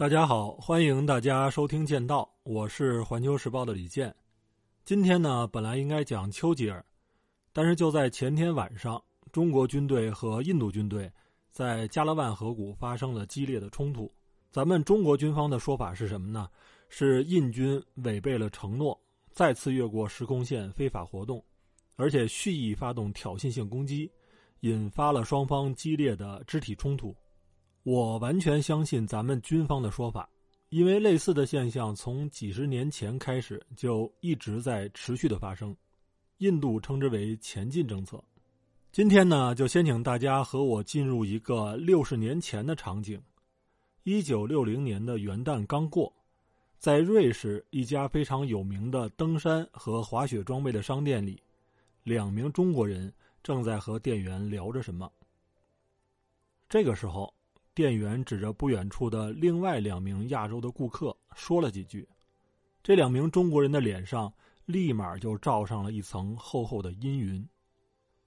大家好，欢迎大家收听《剑道》，我是环球时报的李健。今天呢，本来应该讲丘吉尔，但是就在前天晚上，中国军队和印度军队在加勒万河谷发生了激烈的冲突。咱们中国军方的说法是什么呢？是印军违背了承诺，再次越过时空线非法活动，而且蓄意发动挑衅性攻击，引发了双方激烈的肢体冲突。我完全相信咱们军方的说法，因为类似的现象从几十年前开始就一直在持续的发生。印度称之为“前进政策”。今天呢，就先请大家和我进入一个六十年前的场景：一九六零年的元旦刚过，在瑞士一家非常有名的登山和滑雪装备的商店里，两名中国人正在和店员聊着什么。这个时候。店员指着不远处的另外两名亚洲的顾客说了几句，这两名中国人的脸上立马就罩上了一层厚厚的阴云。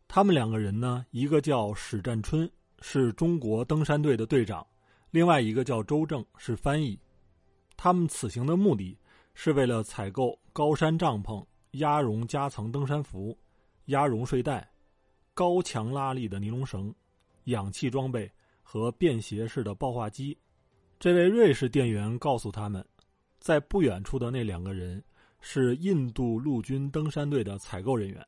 他们两个人呢，一个叫史占春，是中国登山队的队长；另外一个叫周正，是翻译。他们此行的目的是为了采购高山帐篷、鸭绒夹层登山服、鸭绒睡袋、高强拉力的尼龙绳、氧气装备。和便携式的报话机，这位瑞士店员告诉他们，在不远处的那两个人是印度陆军登山队的采购人员。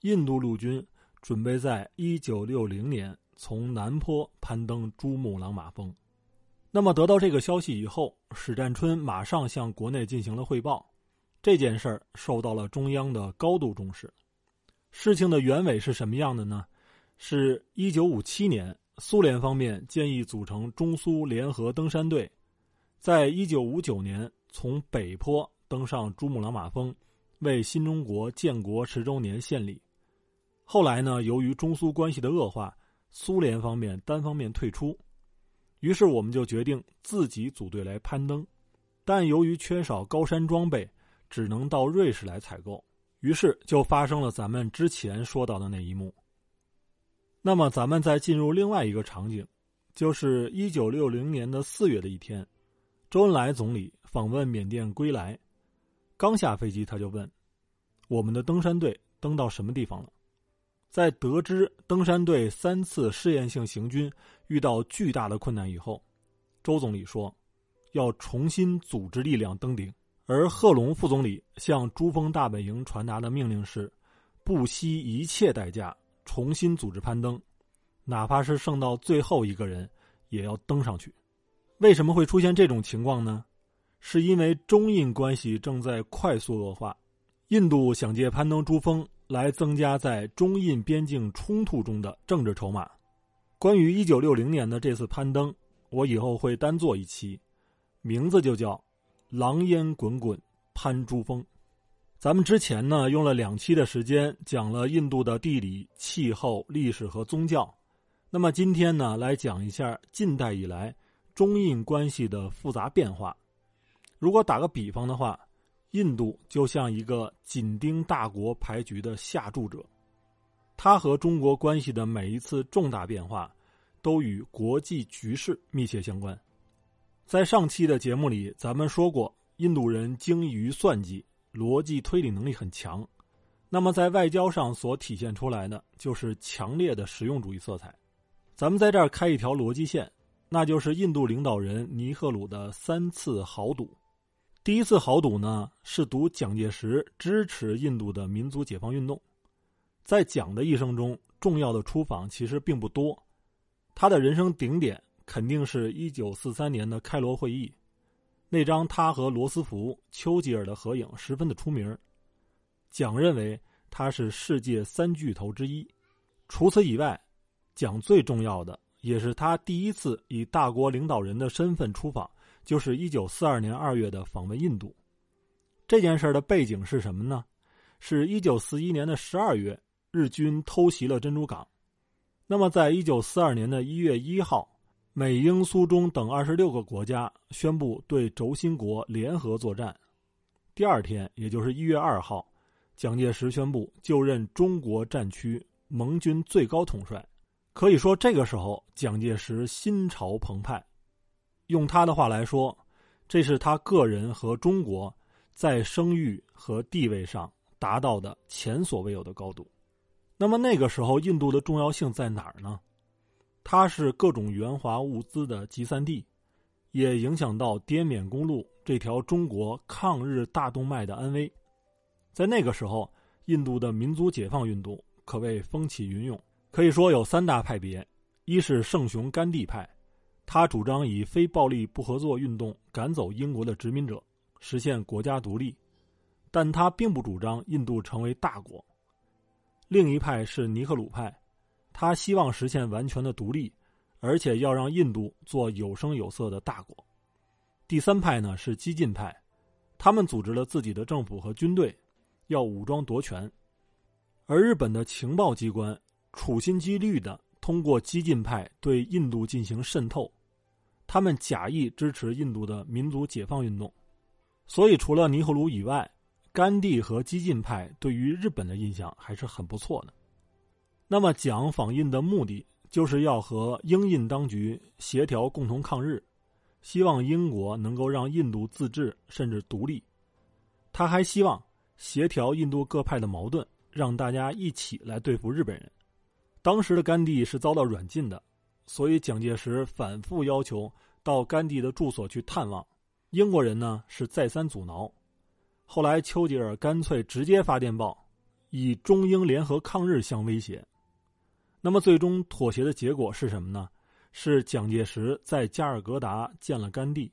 印度陆军准备在一九六零年从南坡攀登珠穆朗玛峰。那么得到这个消息以后，史占春马上向国内进行了汇报。这件事儿受到了中央的高度重视。事情的原委是什么样的呢？是一九五七年。苏联方面建议组成中苏联合登山队，在一九五九年从北坡登上珠穆朗玛峰，为新中国建国十周年献礼。后来呢，由于中苏关系的恶化，苏联方面单方面退出，于是我们就决定自己组队来攀登，但由于缺少高山装备，只能到瑞士来采购，于是就发生了咱们之前说到的那一幕。那么，咱们再进入另外一个场景，就是一九六零年的四月的一天，周恩来总理访问缅甸归来，刚下飞机他就问：“我们的登山队登到什么地方了？”在得知登山队三次试验性行军遇到巨大的困难以后，周总理说：“要重新组织力量登顶。”而贺龙副总理向珠峰大本营传达的命令是：“不惜一切代价。”重新组织攀登，哪怕是剩到最后一个人，也要登上去。为什么会出现这种情况呢？是因为中印关系正在快速恶化，印度想借攀登珠峰来增加在中印边境冲突中的政治筹码。关于一九六零年的这次攀登，我以后会单做一期，名字就叫“狼烟滚滚攀珠峰”。咱们之前呢用了两期的时间讲了印度的地理、气候、历史和宗教，那么今天呢来讲一下近代以来中印关系的复杂变化。如果打个比方的话，印度就像一个紧盯大国牌局的下注者，它和中国关系的每一次重大变化都与国际局势密切相关。在上期的节目里，咱们说过，印度人精于算计。逻辑推理能力很强，那么在外交上所体现出来的就是强烈的实用主义色彩。咱们在这儿开一条逻辑线，那就是印度领导人尼赫鲁的三次豪赌。第一次豪赌呢，是赌蒋介石支持印度的民族解放运动。在蒋的一生中，重要的出访其实并不多，他的人生顶点肯定是一九四三年的开罗会议。那张他和罗斯福、丘吉尔的合影十分的出名，蒋认为他是世界三巨头之一。除此以外，蒋最重要的也是他第一次以大国领导人的身份出访，就是一九四二年二月的访问印度。这件事的背景是什么呢？是一九四一年的十二月，日军偷袭了珍珠港。那么，在一九四二年的一月一号。美英苏中等二十六个国家宣布对轴心国联合作战。第二天，也就是一月二号，蒋介石宣布就任中国战区盟军最高统帅。可以说，这个时候蒋介石心潮澎湃。用他的话来说，这是他个人和中国在声誉和地位上达到的前所未有的高度。那么那个时候，印度的重要性在哪儿呢？它是各种援华物资的集散地，也影响到滇缅公路这条中国抗日大动脉的安危。在那个时候，印度的民族解放运动可谓风起云涌，可以说有三大派别：一是圣雄甘地派，他主张以非暴力不合作运动赶走英国的殖民者，实现国家独立，但他并不主张印度成为大国；另一派是尼赫鲁派。他希望实现完全的独立，而且要让印度做有声有色的大国。第三派呢是激进派，他们组织了自己的政府和军队，要武装夺权。而日本的情报机关处心积虑的通过激进派对印度进行渗透，他们假意支持印度的民族解放运动。所以，除了尼赫鲁以外，甘地和激进派对于日本的印象还是很不错的。那么，蒋访印的目的就是要和英印当局协调共同抗日，希望英国能够让印度自治甚至独立。他还希望协调印度各派的矛盾，让大家一起来对付日本人。当时的甘地是遭到软禁的，所以蒋介石反复要求到甘地的住所去探望。英国人呢是再三阻挠，后来丘吉尔干脆直接发电报，以中英联合抗日相威胁。那么，最终妥协的结果是什么呢？是蒋介石在加尔各答见了甘地，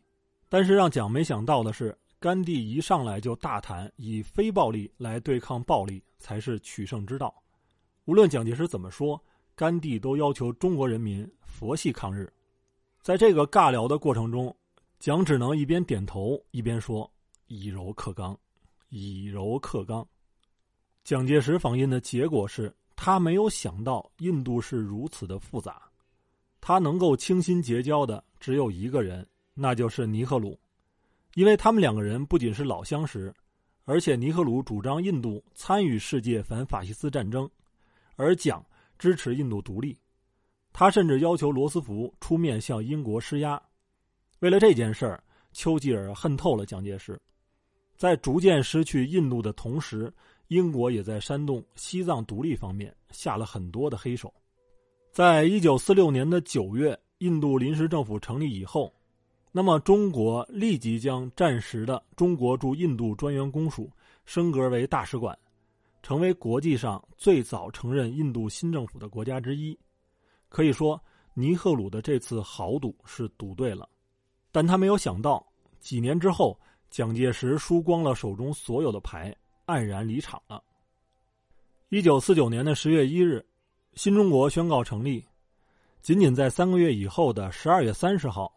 但是让蒋没想到的是，甘地一上来就大谈以非暴力来对抗暴力才是取胜之道。无论蒋介石怎么说，甘地都要求中国人民佛系抗日。在这个尬聊的过程中，蒋只能一边点头一边说：“以柔克刚，以柔克刚。”蒋介石访印的结果是。他没有想到印度是如此的复杂，他能够倾心结交的只有一个人，那就是尼赫鲁，因为他们两个人不仅是老相识，而且尼赫鲁主张印度参与世界反法西斯战争，而蒋支持印度独立，他甚至要求罗斯福出面向英国施压。为了这件事儿，丘吉尔恨透了蒋介石，在逐渐失去印度的同时。英国也在煽动西藏独立方面下了很多的黑手。在一九四六年的九月，印度临时政府成立以后，那么中国立即将战时的中国驻印度专员公署升格为大使馆，成为国际上最早承认印度新政府的国家之一。可以说，尼赫鲁的这次豪赌是赌对了，但他没有想到，几年之后，蒋介石输光了手中所有的牌。黯然离场了。一九四九年的十月一日，新中国宣告成立。仅仅在三个月以后的十二月三十号，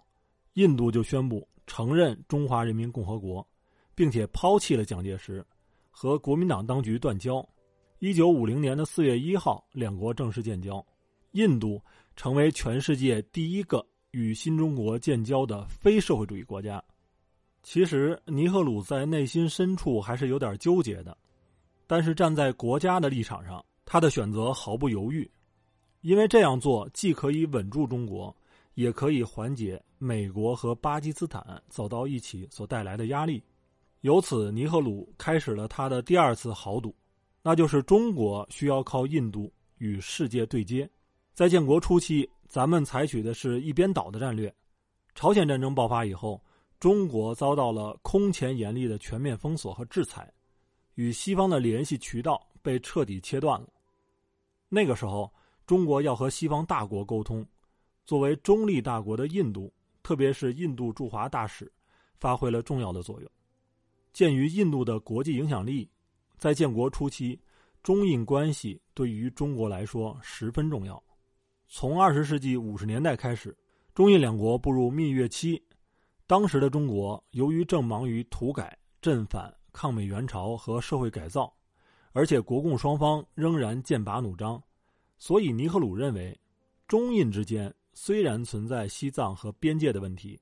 印度就宣布承认中华人民共和国，并且抛弃了蒋介石，和国民党当局断交。一九五零年的四月一号，两国正式建交，印度成为全世界第一个与新中国建交的非社会主义国家。其实尼赫鲁在内心深处还是有点纠结的，但是站在国家的立场上，他的选择毫不犹豫，因为这样做既可以稳住中国，也可以缓解美国和巴基斯坦走到一起所带来的压力。由此，尼赫鲁开始了他的第二次豪赌，那就是中国需要靠印度与世界对接。在建国初期，咱们采取的是一边倒的战略。朝鲜战争爆发以后。中国遭到了空前严厉的全面封锁和制裁，与西方的联系渠道被彻底切断了。那个时候，中国要和西方大国沟通，作为中立大国的印度，特别是印度驻华大使，发挥了重要的作用。鉴于印度的国际影响力，在建国初期，中印关系对于中国来说十分重要。从二十世纪五十年代开始，中印两国步入蜜月期。当时的中国由于正忙于土改、镇反、抗美援朝和社会改造，而且国共双方仍然剑拔弩张，所以尼赫鲁认为，中印之间虽然存在西藏和边界的问题，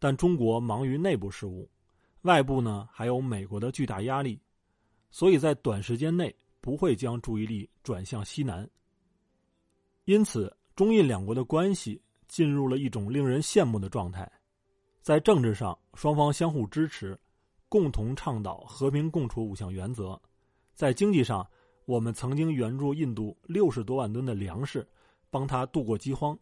但中国忙于内部事务，外部呢还有美国的巨大压力，所以在短时间内不会将注意力转向西南。因此，中印两国的关系进入了一种令人羡慕的状态。在政治上，双方相互支持，共同倡导和平共处五项原则；在经济上，我们曾经援助印度六十多万吨的粮食，帮他度过饥荒。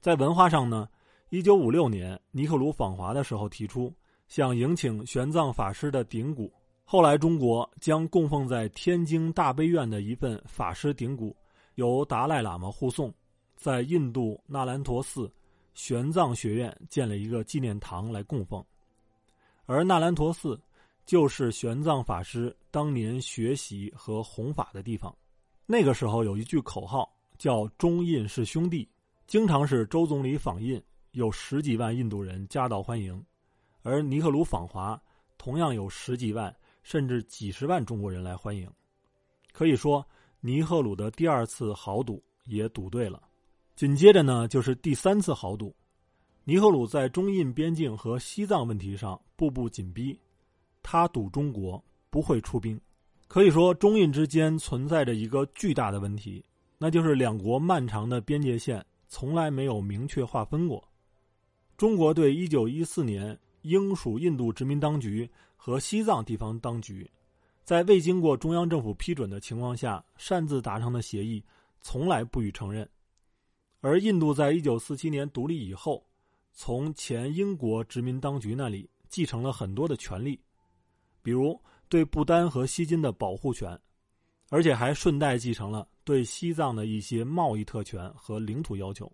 在文化上呢，一九五六年尼克鲁访华的时候提出，想迎请玄奘法师的顶骨。后来，中国将供奉在天津大悲院的一份法师顶骨，由达赖喇嘛护送，在印度那兰陀寺。玄奘学院建了一个纪念堂来供奉，而那兰陀寺就是玄奘法师当年学习和弘法的地方。那个时候有一句口号叫“中印是兄弟”，经常是周总理访印，有十几万印度人夹道欢迎；而尼赫鲁访华，同样有十几万甚至几十万中国人来欢迎。可以说，尼赫鲁的第二次豪赌也赌对了。紧接着呢，就是第三次豪赌。尼赫鲁在中印边境和西藏问题上步步紧逼，他赌中国不会出兵。可以说，中印之间存在着一个巨大的问题，那就是两国漫长的边界线从来没有明确划分过。中国对1914年英属印度殖民当局和西藏地方当局，在未经过中央政府批准的情况下擅自达成的协议，从来不予承认。而印度在一九四七年独立以后，从前英国殖民当局那里继承了很多的权利，比如对不丹和锡金的保护权，而且还顺带继承了对西藏的一些贸易特权和领土要求。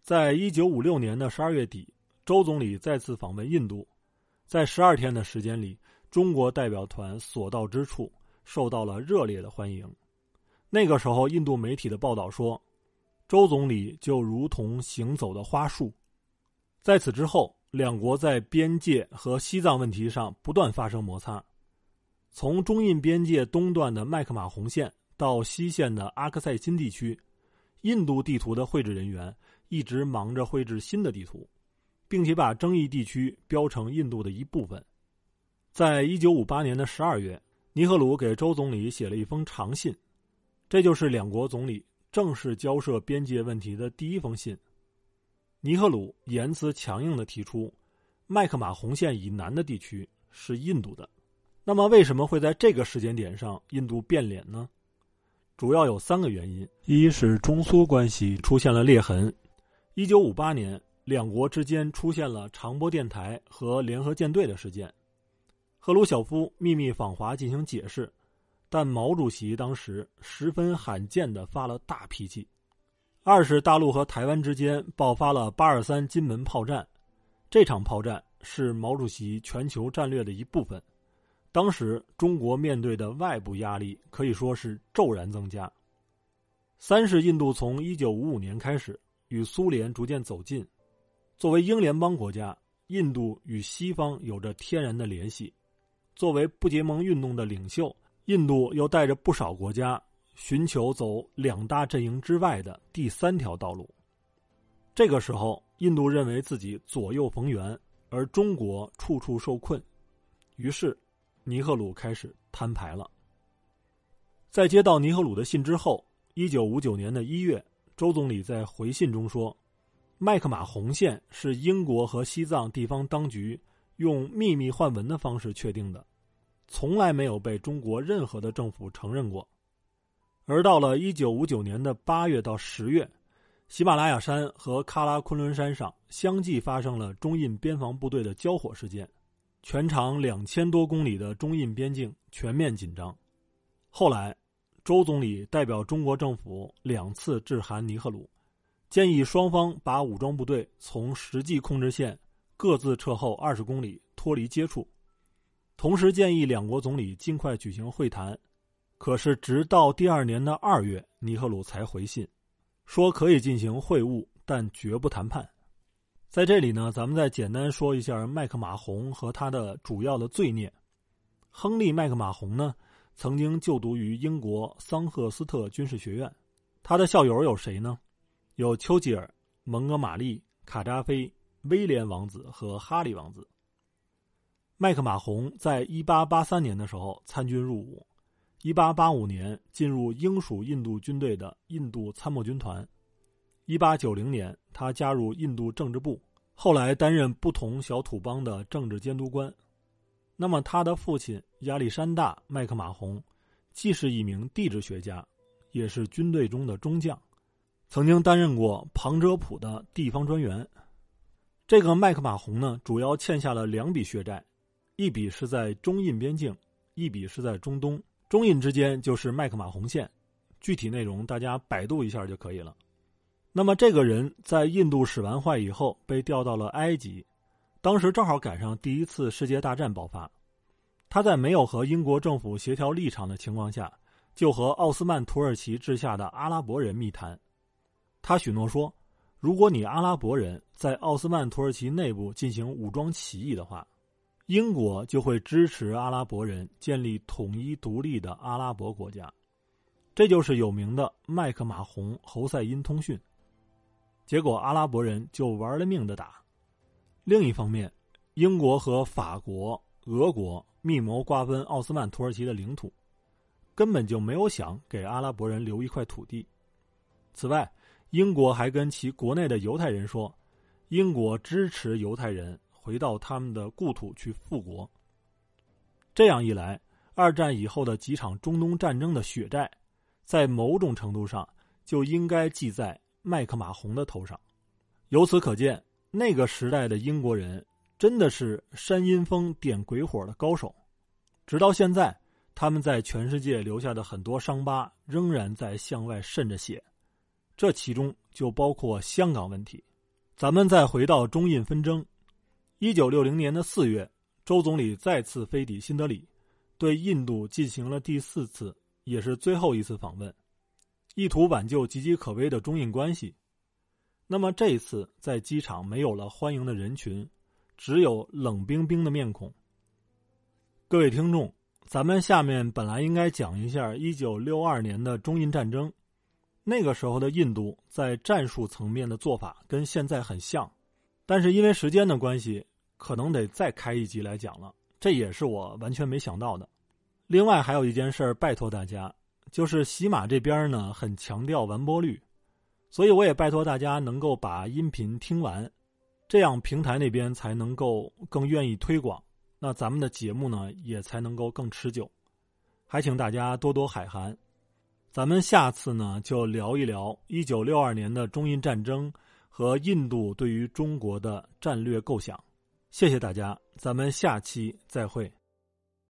在一九五六年的十二月底，周总理再次访问印度，在十二天的时间里，中国代表团所到之处受到了热烈的欢迎。那个时候，印度媒体的报道说。周总理就如同行走的花束，在此之后，两国在边界和西藏问题上不断发生摩擦。从中印边界东段的麦克马洪线到西线的阿克塞钦地区，印度地图的绘制人员一直忙着绘制新的地图，并且把争议地区标成印度的一部分。在一九五八年的十二月，尼赫鲁给周总理写了一封长信，这就是两国总理。正式交涉边界问题的第一封信，尼赫鲁言辞强硬的提出，麦克马洪线以南的地区是印度的。那么，为什么会在这个时间点上印度变脸呢？主要有三个原因：一是中苏关系出现了裂痕；一九五八年，两国之间出现了长波电台和联合舰队的事件；赫鲁晓夫秘密访华进行解释。但毛主席当时十分罕见的发了大脾气。二是大陆和台湾之间爆发了八二三金门炮战，这场炮战是毛主席全球战略的一部分。当时中国面对的外部压力可以说是骤然增加。三是印度从一九五五年开始与苏联逐渐走近，作为英联邦国家，印度与西方有着天然的联系。作为不结盟运动的领袖。印度又带着不少国家寻求走两大阵营之外的第三条道路。这个时候，印度认为自己左右逢源，而中国处处受困，于是尼赫鲁开始摊牌了。在接到尼赫鲁的信之后，一九五九年的一月，周总理在回信中说：“麦克马洪线是英国和西藏地方当局用秘密换文的方式确定的。”从来没有被中国任何的政府承认过，而到了一九五九年的八月到十月，喜马拉雅山和喀拉昆仑山上相继发生了中印边防部队的交火事件，全长两千多公里的中印边境全面紧张。后来，周总理代表中国政府两次致函尼赫鲁，建议双方把武装部队从实际控制线各自撤后二十公里，脱离接触。同时建议两国总理尽快举行会谈，可是直到第二年的二月，尼赫鲁才回信，说可以进行会晤，但绝不谈判。在这里呢，咱们再简单说一下麦克马洪和他的主要的罪孽。亨利·麦克马洪呢，曾经就读于英国桑赫斯特军事学院，他的校友有谁呢？有丘吉尔、蒙哥马利、卡扎菲、威廉王子和哈利王子。麦克马洪在1883年的时候参军入伍，1885年进入英属印度军队的印度参谋军团，1890年他加入印度政治部，后来担任不同小土邦的政治监督官。那么，他的父亲亚历山大·麦克马洪，既是一名地质学家，也是军队中的中将，曾经担任过旁遮普的地方专员。这个麦克马洪呢，主要欠下了两笔血债，一笔是在中印边境，一笔是在中东。中印之间就是麦克马洪线，具体内容大家百度一下就可以了。那么，这个人在印度使完坏以后，被调到了埃及。当时正好赶上第一次世界大战爆发，他在没有和英国政府协调立场的情况下，就和奥斯曼土耳其治下的阿拉伯人密谈。他许诺说，如果你阿拉伯人在奥斯曼土耳其内部进行武装起义的话，英国就会支持阿拉伯人建立统一独立的阿拉伯国家。这就是有名的麦克马洪侯赛因通讯。结果阿拉伯人就玩了命的打。另一方面，英国和法国、俄国密谋瓜分奥斯曼土耳其的领土，根本就没有想给阿拉伯人留一块土地。此外，英国还跟其国内的犹太人说，英国支持犹太人回到他们的故土去复国。这样一来，二战以后的几场中东战争的血债，在某种程度上就应该记在麦克马洪的头上。由此可见。那个时代的英国人真的是煽阴风点鬼火的高手，直到现在，他们在全世界留下的很多伤疤仍然在向外渗着血，这其中就包括香港问题。咱们再回到中印纷争，一九六零年的四月，周总理再次飞抵新德里，对印度进行了第四次也是最后一次访问，意图挽救岌岌可危的中印关系。那么这一次在机场没有了欢迎的人群，只有冷冰冰的面孔。各位听众，咱们下面本来应该讲一下一九六二年的中印战争，那个时候的印度在战术层面的做法跟现在很像，但是因为时间的关系，可能得再开一集来讲了。这也是我完全没想到的。另外还有一件事儿拜托大家，就是喜马这边呢很强调完播率。所以，我也拜托大家能够把音频听完，这样平台那边才能够更愿意推广，那咱们的节目呢也才能够更持久。还请大家多多海涵。咱们下次呢就聊一聊一九六二年的中印战争和印度对于中国的战略构想。谢谢大家，咱们下期再会。